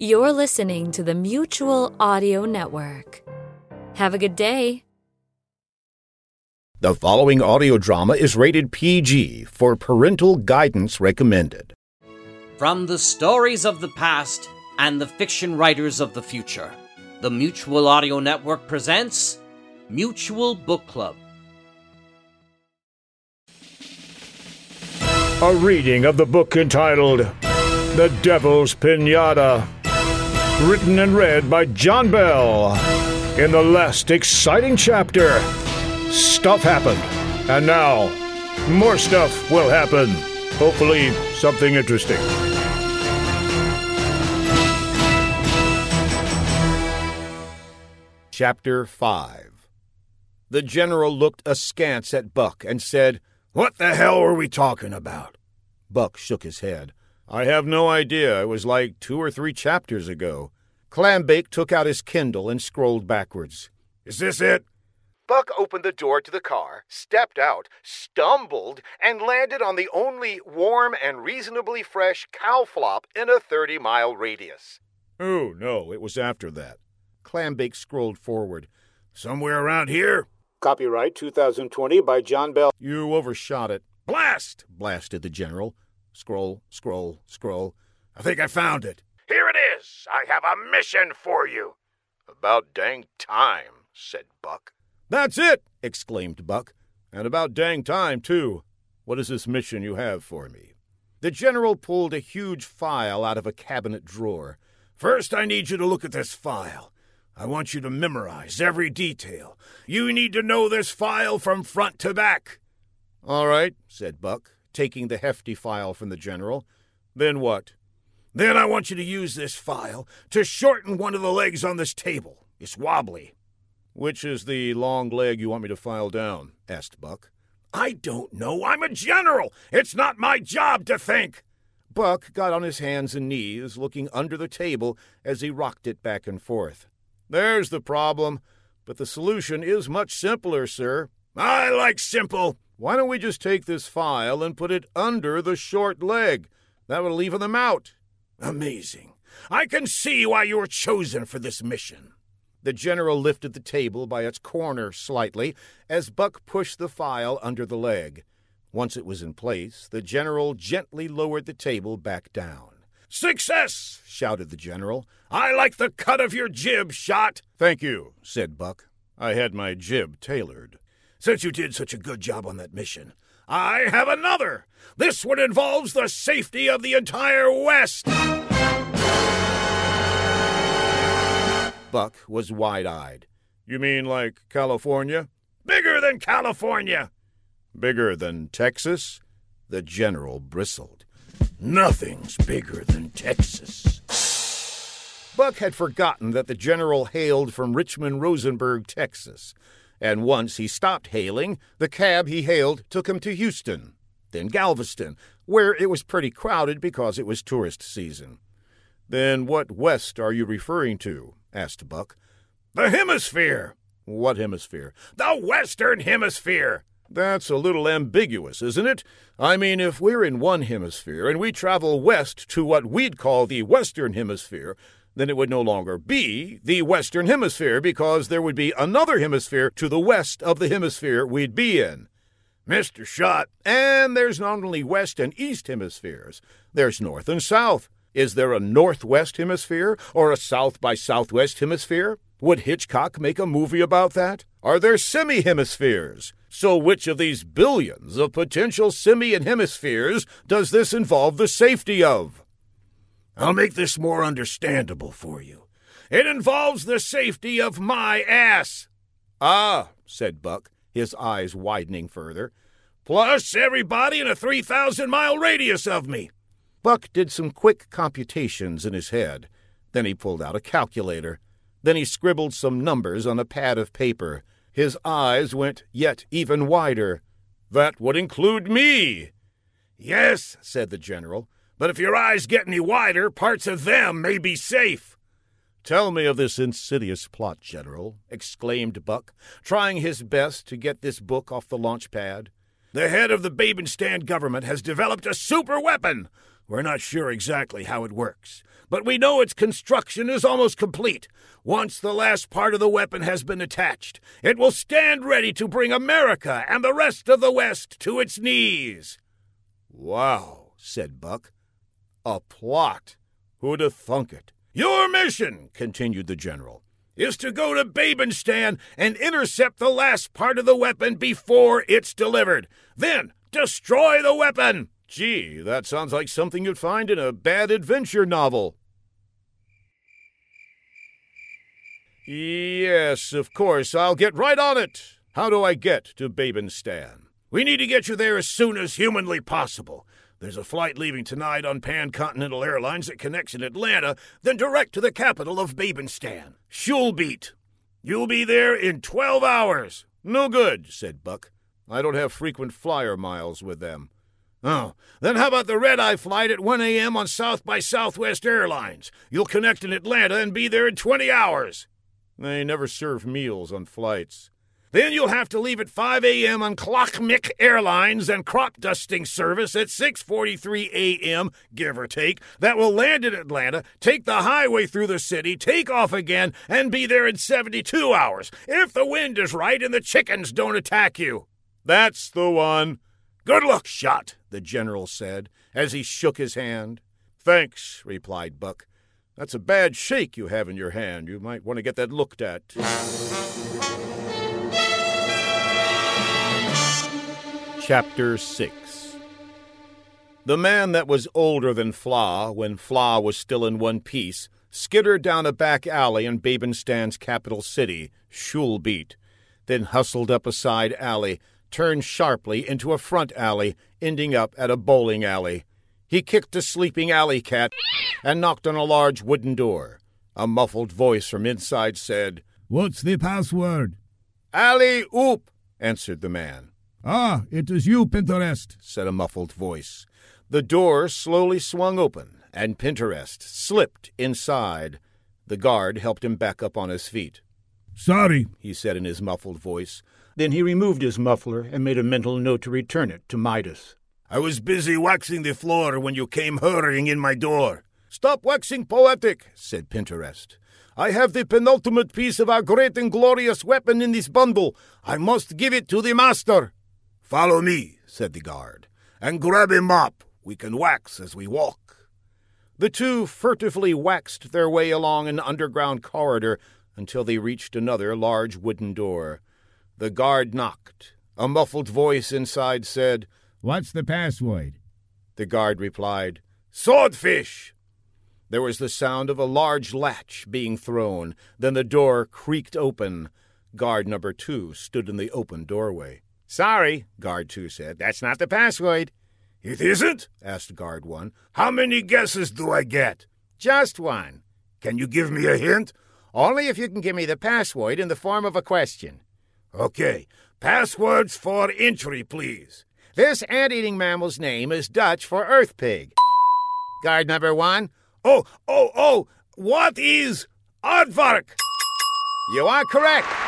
You're listening to the Mutual Audio Network. Have a good day. The following audio drama is rated PG for parental guidance recommended. From the stories of the past and the fiction writers of the future, the Mutual Audio Network presents Mutual Book Club. A reading of the book entitled The Devil's Pinata, written and read by John Bell. In the last exciting chapter, stuff happened. And now, more stuff will happen. Hopefully, something interesting. Chapter 5 The general looked askance at Buck and said, What the hell were we talking about? Buck shook his head. I have no idea. It was like two or three chapters ago. Clambake took out his Kindle and scrolled backwards. Is this it? Buck opened the door to the car, stepped out, stumbled, and landed on the only warm and reasonably fresh cow flop in a 30 mile radius. Oh, no, it was after that. Clambake scrolled forward. Somewhere around here? Copyright 2020 by John Bell. You overshot it. Blast! blasted the general. Scroll, scroll, scroll. I think I found it. Here it is. I have a mission for you. About dang time, said Buck. That's it, exclaimed Buck. And about dang time, too. What is this mission you have for me? The general pulled a huge file out of a cabinet drawer. First, I need you to look at this file. I want you to memorize every detail. You need to know this file from front to back. All right, said Buck, taking the hefty file from the general. Then what? Then I want you to use this file to shorten one of the legs on this table. It's wobbly. Which is the long leg you want me to file down? asked Buck. I don't know. I'm a general. It's not my job to think. Buck got on his hands and knees, looking under the table as he rocked it back and forth. There's the problem, but the solution is much simpler, sir. I like simple. Why don't we just take this file and put it under the short leg? That would leave them out. Amazing. I can see why you were chosen for this mission. The general lifted the table by its corner slightly as Buck pushed the file under the leg. Once it was in place, the general gently lowered the table back down. Success! shouted the general. I like the cut of your jib shot. Thank you, said Buck. I had my jib tailored. Since you did such a good job on that mission, I have another. This one involves the safety of the entire West. Buck was wide eyed. You mean like California? Bigger than California. Bigger than Texas? The general bristled. Nothing's bigger than Texas. Buck had forgotten that the general hailed from Richmond Rosenberg, Texas, and once he stopped hailing, the cab he hailed took him to Houston, then Galveston, where it was pretty crowded because it was tourist season. Then what west are you referring to? asked Buck. The hemisphere. What hemisphere? The Western Hemisphere. That's a little ambiguous, isn't it? I mean, if we're in one hemisphere and we travel west to what we'd call the Western Hemisphere, then it would no longer be the Western Hemisphere because there would be another hemisphere to the west of the hemisphere we'd be in. Mr. Shot, and there's not only West and East hemispheres, there's North and South. Is there a Northwest hemisphere or a South by Southwest hemisphere? Would Hitchcock make a movie about that? Are there semi hemispheres? So, which of these billions of potential simian hemispheres does this involve the safety of? I'll make this more understandable for you. It involves the safety of my ass. Ah, said Buck, his eyes widening further. Plus everybody in a 3,000 mile radius of me. Buck did some quick computations in his head. Then he pulled out a calculator. Then he scribbled some numbers on a pad of paper. His eyes went yet even wider. That would include me. Yes, said the general, but if your eyes get any wider, parts of them may be safe. Tell me of this insidious plot, General, exclaimed Buck, trying his best to get this book off the launch pad. The head of the Babenstan government has developed a super weapon. We're not sure exactly how it works, but we know its construction is almost complete. Once the last part of the weapon has been attached, it will stand ready to bring America and the rest of the West to its knees. Wow, said Buck. A plot. Who'd have thunk it? Your mission, continued the general, is to go to Babenstan and intercept the last part of the weapon before it's delivered. Then destroy the weapon. Gee, that sounds like something you'd find in a bad adventure novel. Yes, of course, I'll get right on it. How do I get to Babenstan? We need to get you there as soon as humanly possible. There's a flight leaving tonight on Pan Continental Airlines that connects in Atlanta, then direct to the capital of Babenstan, Schulbeat. You'll be there in 12 hours. No good, said Buck. I don't have frequent flyer miles with them. Oh, then how about the red eye flight at 1 a.m. on South by Southwest Airlines? You'll connect in Atlanta and be there in 20 hours. They never serve meals on flights. Then you'll have to leave at 5 a.m. on Clockmick Airlines and crop dusting service at 6:43 a.m., give or take. That will land in Atlanta, take the highway through the city, take off again, and be there in 72 hours. If the wind is right and the chickens don't attack you. That's the one. Good luck, shot, the general said as he shook his hand. Thanks, replied Buck. That's a bad shake you have in your hand. You might want to get that looked at. Chapter 6 The man that was older than Fla, when Fla was still in one piece, skittered down a back alley in Babenstan's capital city, Schulbeat, then hustled up a side alley, turned sharply into a front alley, ending up at a bowling alley. He kicked a sleeping alley cat and knocked on a large wooden door. A muffled voice from inside said, What's the password? Alley oop, answered the man. Ah, it is you, Pinterest, said a muffled voice. The door slowly swung open, and Pinterest slipped inside. The guard helped him back up on his feet. Sorry, he said in his muffled voice. Then he removed his muffler and made a mental note to return it to Midas. I was busy waxing the floor when you came hurrying in my door. Stop waxing poetic, said Pinterest. I have the penultimate piece of our great and glorious weapon in this bundle. I must give it to the master. Follow me, said the guard, and grab a mop. We can wax as we walk. The two furtively waxed their way along an underground corridor until they reached another large wooden door. The guard knocked. A muffled voice inside said, What's the password? The guard replied, Swordfish! There was the sound of a large latch being thrown. Then the door creaked open. Guard number two stood in the open doorway. Sorry, Guard 2 said. That's not the password. It isn't? asked Guard 1. How many guesses do I get? Just one. Can you give me a hint? Only if you can give me the password in the form of a question. Okay. Passwords for entry, please. This ant-eating mammal's name is Dutch for earth pig. Guard number one. Oh, oh, oh! What is aardvark? You are correct.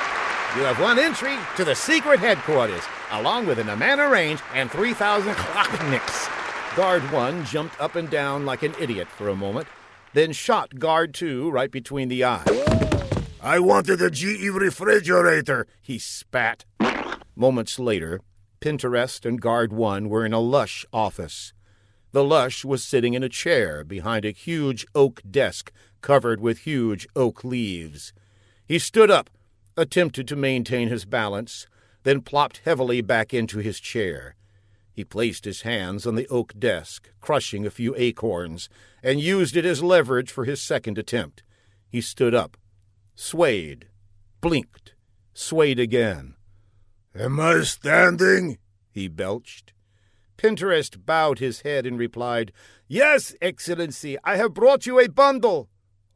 You have one entry to the secret headquarters, along with an Amana range and 3,000 Klocknicks. Guard 1 jumped up and down like an idiot for a moment, then shot Guard 2 right between the eyes. I wanted a GE refrigerator, he spat. Moments later, Pinterest and Guard 1 were in a lush office. The lush was sitting in a chair behind a huge oak desk covered with huge oak leaves. He stood up attempted to maintain his balance, then plopped heavily back into his chair. He placed his hands on the oak desk, crushing a few acorns, and used it as leverage for his second attempt. He stood up, swayed, blinked, swayed again. Am I standing? he belched. Pinterest bowed his head and replied, Yes, Excellency, I have brought you a bundle.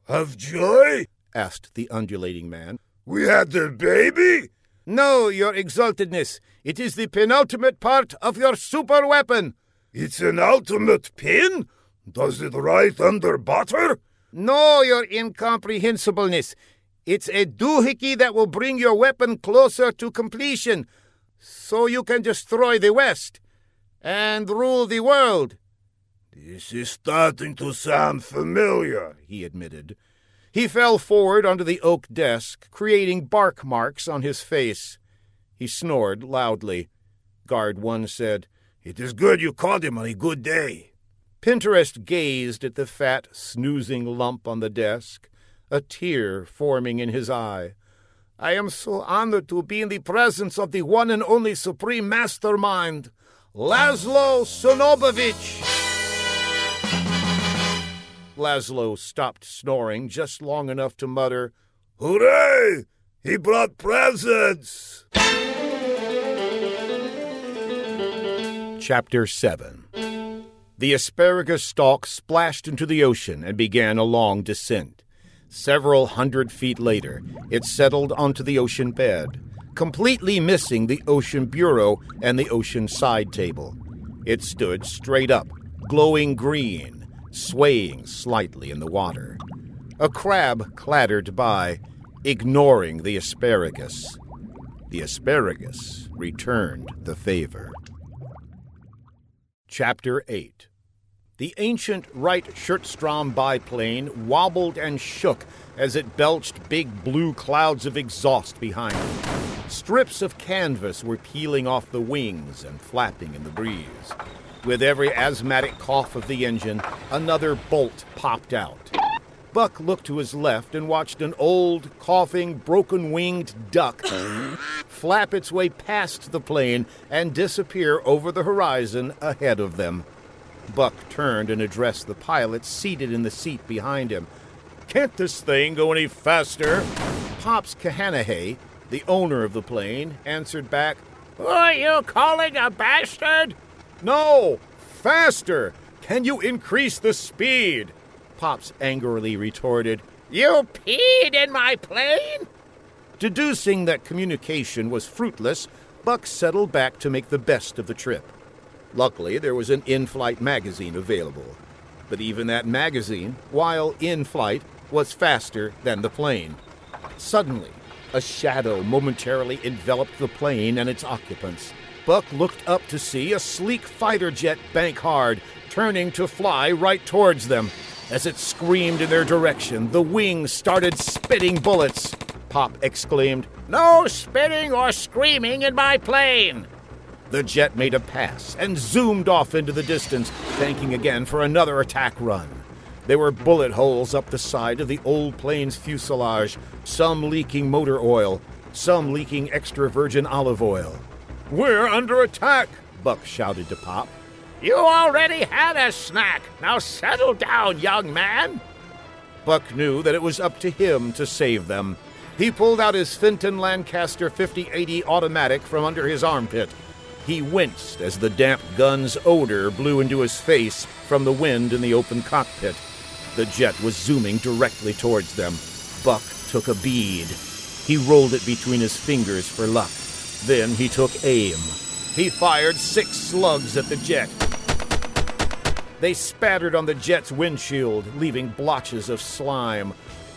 Of joy? asked the undulating man. We had the baby? No, your exaltedness. It is the penultimate part of your super weapon. It's an ultimate pin? Does it write under butter? No, your incomprehensibleness. It's a doohickey that will bring your weapon closer to completion, so you can destroy the West and rule the world. This is starting to sound familiar, he admitted. He fell forward onto the oak desk, creating bark marks on his face. He snored loudly. Guard one said, It is good you called him on a good day. Pinterest gazed at the fat, snoozing lump on the desk, a tear forming in his eye. I am so honored to be in the presence of the one and only supreme mastermind, Laszlo Sonobovich. Laszlo stopped snoring just long enough to mutter, Hooray! He brought presents! Chapter 7 The asparagus stalk splashed into the ocean and began a long descent. Several hundred feet later, it settled onto the ocean bed, completely missing the ocean bureau and the ocean side table. It stood straight up, glowing green, swaying slightly in the water. A crab clattered by, ignoring the asparagus. The asparagus returned the favor. Chapter 8 The ancient right Schertstrom biplane wobbled and shook as it belched big blue clouds of exhaust behind it. Strips of canvas were peeling off the wings and flapping in the breeze. With every asthmatic cough of the engine, another bolt popped out. Buck looked to his left and watched an old, coughing, broken winged duck flap its way past the plane and disappear over the horizon ahead of them. Buck turned and addressed the pilot seated in the seat behind him. Can't this thing go any faster? Pops Kahanahay, the owner of the plane, answered back, are you calling a bastard? No, faster! Can you increase the speed? Pops angrily retorted, You peed in my plane? Deducing that communication was fruitless, Buck settled back to make the best of the trip. Luckily, there was an in flight magazine available. But even that magazine, while in flight, was faster than the plane. Suddenly, a shadow momentarily enveloped the plane and its occupants. Buck looked up to see a sleek fighter jet bank hard, turning to fly right towards them. As it screamed in their direction, the wings started spitting bullets. Pop exclaimed, No spitting or screaming in my plane! The jet made a pass and zoomed off into the distance, banking again for another attack run. There were bullet holes up the side of the old plane's fuselage, some leaking motor oil, some leaking extra virgin olive oil. We're under attack, Buck shouted to Pop. You already had a snack. Now settle down, young man. Buck knew that it was up to him to save them. He pulled out his Fenton Lancaster 5080 automatic from under his armpit. He winced as the damp gun's odor blew into his face from the wind in the open cockpit. The jet was zooming directly towards them. Buck took a bead. He rolled it between his fingers for luck. Then he took aim. He fired six slugs at the jet. They spattered on the jet's windshield, leaving blotches of slime.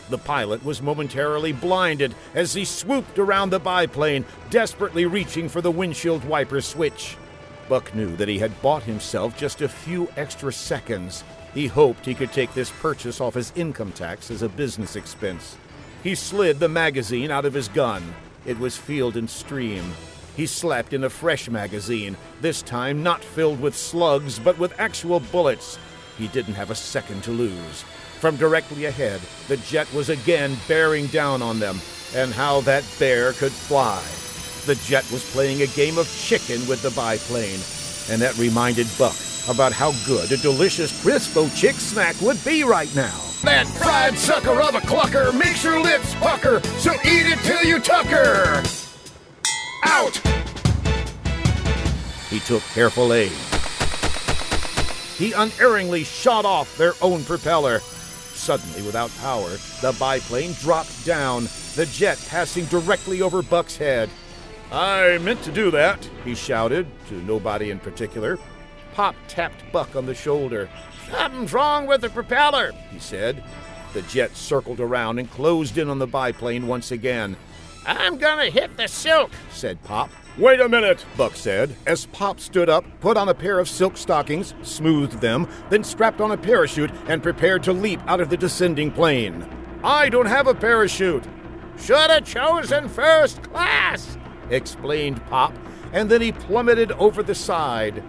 The pilot was momentarily blinded as he swooped around the biplane, desperately reaching for the windshield wiper switch. Buck knew that he had bought himself just a few extra seconds. He hoped he could take this purchase off his income tax as a business expense. He slid the magazine out of his gun. It was Field and Stream. He slapped in a fresh magazine, this time not filled with slugs, but with actual bullets. He didn't have a second to lose. From directly ahead, the jet was again bearing down on them, and how that bear could fly. The jet was playing a game of chicken with the biplane, and that reminded Buck about how good a delicious Crispo chick snack would be right now. That fried sucker of a clucker makes your lips pucker, so eat it till you tucker! Out! He took careful aim. He unerringly shot off their own propeller. Suddenly, without power, the biplane dropped down, the jet passing directly over Buck's head. I meant to do that, he shouted, to nobody in particular. Pop tapped Buck on the shoulder. Something's wrong with the propeller, he said. The jet circled around and closed in on the biplane once again. I'm gonna hit the silk, said Pop. Wait a minute, Buck said, as Pop stood up, put on a pair of silk stockings, smoothed them, then strapped on a parachute and prepared to leap out of the descending plane. I don't have a parachute. Should have chosen first class, explained Pop, and then he plummeted over the side.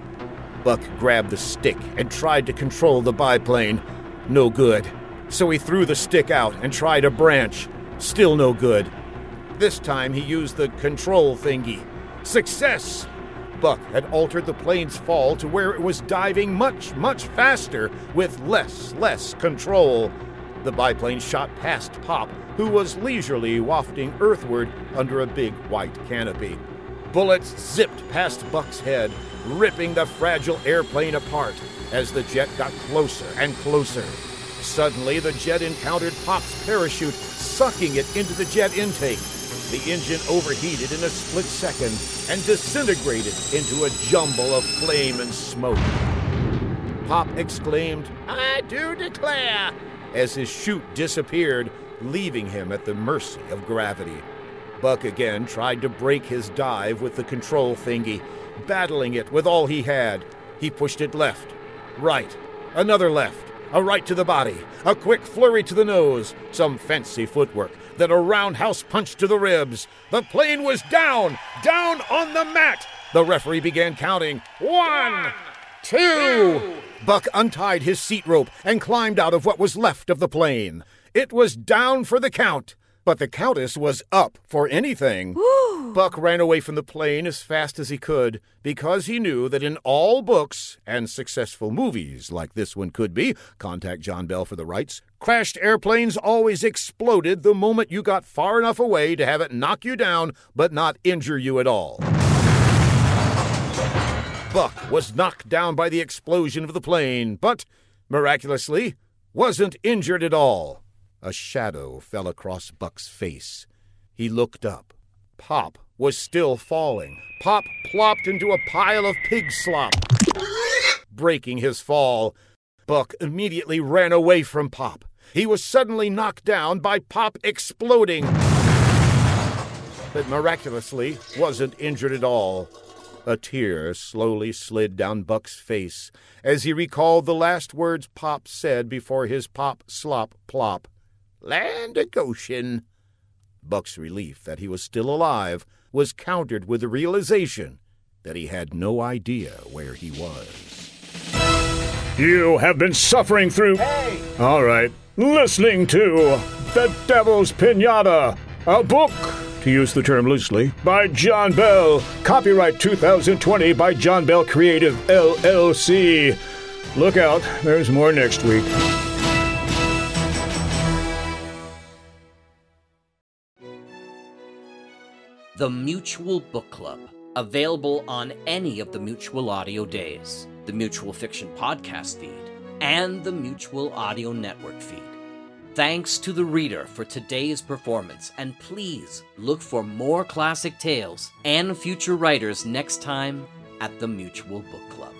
Buck grabbed the stick and tried to control the biplane. No good. So he threw the stick out and tried a branch. Still no good. This time he used the control thingy. Success! Buck had altered the plane's fall to where it was diving much, much faster with less, less control. The biplane shot past Pop, who was leisurely wafting earthward under a big white canopy. Bullets zipped past Buck's head, ripping the fragile airplane apart as the jet got closer and closer. Suddenly, the jet encountered Pop's parachute, sucking it into the jet intake. The engine overheated in a split second and disintegrated into a jumble of flame and smoke. Pop exclaimed, I do declare, as his chute disappeared, leaving him at the mercy of gravity. Buck again tried to break his dive with the control thingy, battling it with all he had. He pushed it left, right, another left, a right to the body, a quick flurry to the nose, some fancy footwork, then a roundhouse punch to the ribs. The plane was down, down on the mat. The referee began counting. One, two. Buck untied his seat rope and climbed out of what was left of the plane. It was down for the count, but the Countess was up for anything. Buck ran away from the plane as fast as he could because he knew that in all books and successful movies like this one could be, contact John Bell for the rights, crashed airplanes always exploded the moment you got far enough away to have it knock you down but not injure you at all. Buck was knocked down by the explosion of the plane, but miraculously wasn't injured at all. A shadow fell across Buck's face. He looked up. Pop was still falling. Pop plopped into a pile of pig slop, breaking his fall. Buck immediately ran away from Pop. He was suddenly knocked down by Pop exploding, but miraculously wasn't injured at all. A tear slowly slid down Buck's face as he recalled the last words Pop said before his pop slop plop. Land of Goshen. Buck's relief that he was still alive was countered with the realization that he had no idea where he was. You have been suffering through. Hey! All right. Listening to The Devil's Pinata, a book, to use the term loosely, by John Bell. Copyright 2020 by John Bell Creative LLC. Look out, there's more next week. The Mutual Book Club, available on any of the Mutual Audio days, the Mutual Fiction podcast feed, and the Mutual Audio Network feed. Thanks to the reader for today's performance, and please look for more classic tales and future writers next time at the Mutual Book Club.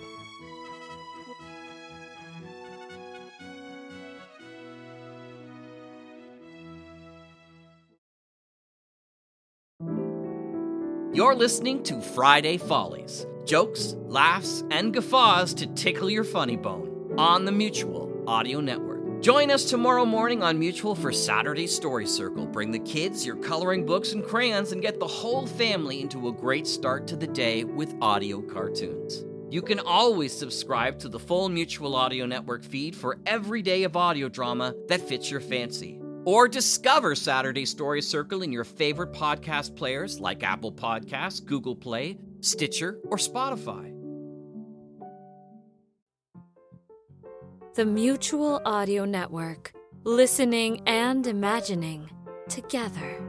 You're listening to Friday Follies jokes, laughs, and guffaws to tickle your funny bone on the Mutual Audio Network. Join us tomorrow morning on Mutual for Saturday Story Circle. Bring the kids, your coloring books, and crayons, and get the whole family into a great start to the day with audio cartoons. You can always subscribe to the full Mutual Audio Network feed for every day of audio drama that fits your fancy. Or discover Saturday Story Circle in your favorite podcast players like Apple Podcasts, Google Play, Stitcher, or Spotify. The Mutual Audio Network. Listening and imagining together.